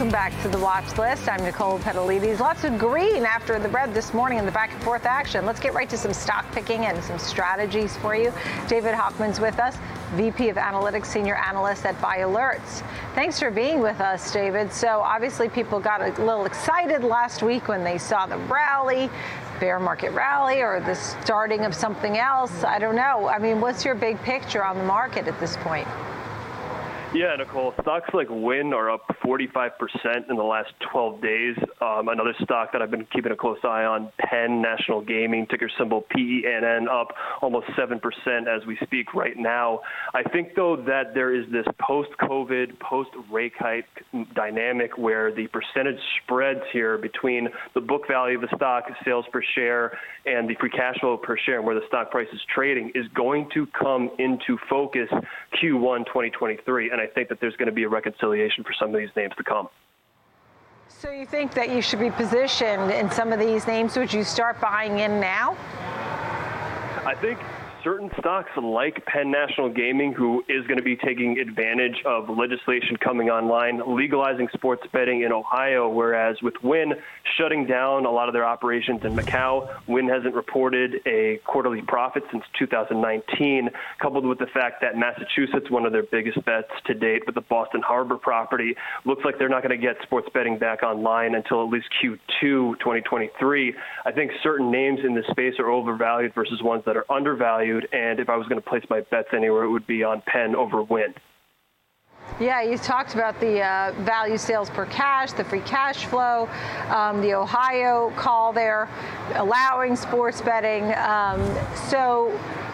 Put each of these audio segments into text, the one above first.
Welcome back to the watch list. I'm Nicole Petalides. Lots of green after the red this morning in the back and forth action. Let's get right to some stock picking and some strategies for you. David Hochman's with us, VP of Analytics, Senior Analyst at BioAlerts. Thanks for being with us, David. So obviously people got a little excited last week when they saw the rally, bear market rally, or the starting of something else. I don't know. I mean, what's your big picture on the market at this point? Yeah, Nicole. Stocks like Wynn are up 45% in the last 12 days. Um, another stock that I've been keeping a close eye on, Penn National Gaming, ticker symbol PENN, up almost 7% as we speak right now. I think, though, that there is this post COVID, post rate hike dynamic where the percentage spreads here between the book value of the stock, sales per share, and the free cash flow per share, and where the stock price is trading, is going to come into focus Q1 2023. And and I think that there's going to be a reconciliation for some of these names to come. So you think that you should be positioned in some of these names? Would you start buying in now? I think certain stocks like Penn National Gaming, who is going to be taking advantage of legislation coming online, legalizing sports betting in Ohio, whereas with Wynn shutting down a lot of their operations in Macau, Wynn hasn't reported a quarterly profit since 2019, coupled with the fact that Massachusetts, one of their biggest bets to date with the Boston Harbor property, looks like they're not going to get sports betting back online until at least Q2 2023. I think certain names in this space are overvalued versus ones that are undervalued valued, and if I was going to place my bets anywhere, it would be on Penn over Wynn. Yeah, you talked about the uh, value sales per cash, the free cash flow, um, the Ohio call there, allowing sports betting. Um, so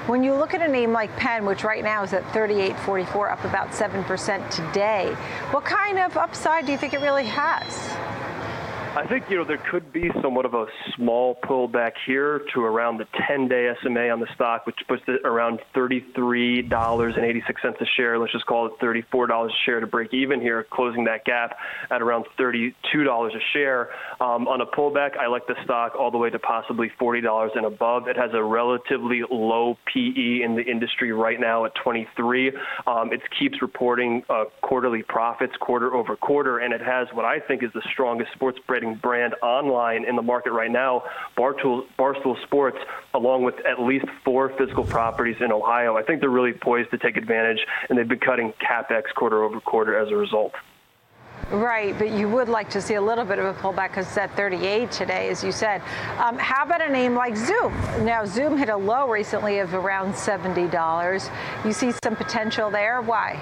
when you look at a name like Penn, which right now is at 38.44, up about 7% today, what kind of upside do you think it really has? I think, you know, there could be somewhat of a small pullback here to around the 10 day SMA on the stock, which puts it around $33.86 a share. Let's just call it $34 a share to break even here, closing that gap at around $32 a share. Um, on a pullback, I like the stock all the way to possibly $40 and above. It has a relatively low PE in the industry right now at 23. Um, it keeps reporting uh, quarterly profits quarter over quarter, and it has what I think is the strongest sports betting brand online in the market right now, Barstool, Barstool Sports, along with at least four physical properties in Ohio. I think they're really poised to take advantage, and they've been cutting capex quarter over quarter as a result. Right, but you would like to see a little bit of a pullback because it's at 38 today, as you said. Um, how about a name like Zoom? Now, Zoom hit a low recently of around $70. You see some potential there. Why?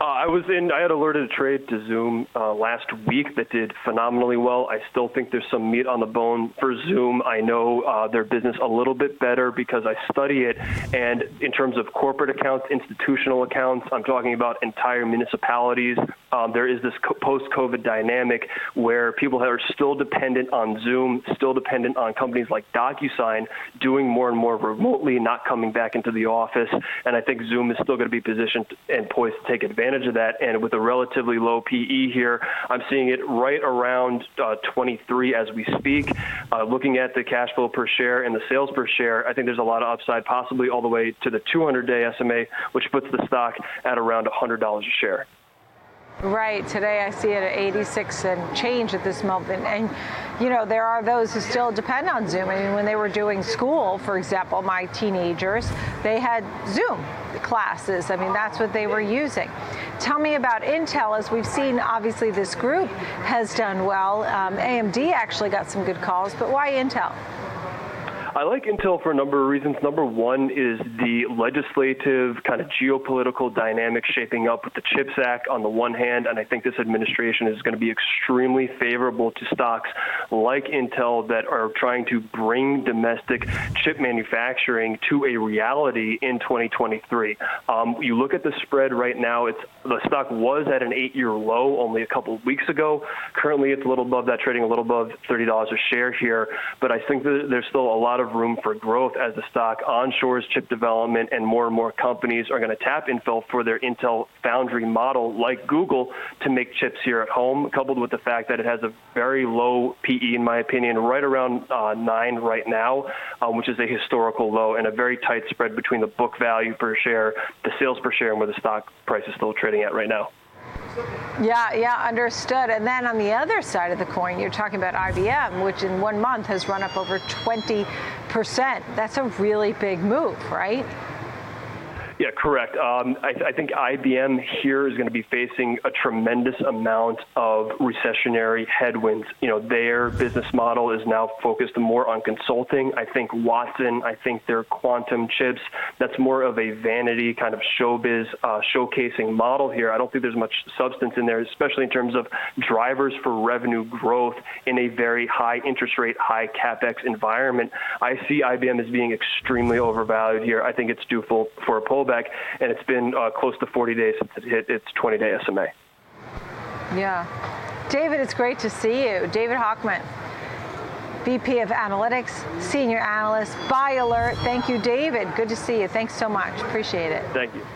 Uh, I was in. I had alerted a trade to Zoom uh, last week that did phenomenally well. I still think there's some meat on the bone for Zoom. I know uh, their business a little bit better because I study it. And in terms of corporate accounts, institutional accounts, I'm talking about entire municipalities. Um, there is this co- post-COVID dynamic where people are still dependent on Zoom, still dependent on companies like DocuSign, doing more and more remotely, not coming back into the office. And I think Zoom is still going to be positioned and poised to take advantage of that. And with a relatively low PE here, I'm seeing it right around uh, 23 as we speak. Uh, looking at the cash flow per share and the sales per share, I think there's a lot of upside, possibly all the way to the 200 day SMA, which puts the stock at around $100 a share. Right. Today I see it at 86 and change at this moment. And, you know, there are those who still depend on Zoom. I mean, when they were doing school, for example, my teenagers, they had Zoom classes. I mean, that's what they were using. Tell me about Intel, as we've seen, obviously, this group has done well. Um, AMD actually got some good calls, but why Intel? I like Intel for a number of reasons. Number one is the legislative kind of geopolitical dynamic shaping up with the CHIPS Act on the one hand, and I think this administration is going to be extremely favorable to stocks like Intel that are trying to bring domestic chip manufacturing to a reality in 2023. Um, you look at the spread right now; it's the stock was at an eight-year low only a couple of weeks ago. Currently, it's a little above that, trading a little above $30 a share here. But I think that there's still a lot lot of room for growth as the stock onshores chip development and more and more companies are going to tap Intel for their Intel foundry model like Google to make chips here at home, coupled with the fact that it has a very low PE, in my opinion, right around uh, nine right now, um, which is a historical low and a very tight spread between the book value per share, the sales per share, and where the stock price is still trading at right now. Yeah, yeah, understood. And then on the other side of the coin, you're talking about IBM, which in one month has run up over 20%. That's a really big move, right? Yeah, correct. Um, I, I, think IBM here is going to be facing a tremendous amount of recessionary headwinds. You know, their business model is now focused more on consulting. I think Watson, I think their quantum chips, that's more of a vanity kind of showbiz uh, showcasing model here. I don't think there's much substance in there, especially in terms of drivers for revenue growth in a very high interest rate, high capex environment. I see IBM as being extremely overvalued here. I think it's due for, for a pullback pullback, and it's been uh, close to 40 days since it hit its 20-day SMA. Yeah. David, it's great to see you. David Hochman, VP of Analytics, Senior Analyst, Buy Alert. Thank you, David. Good to see you. Thanks so much. Appreciate it. Thank you.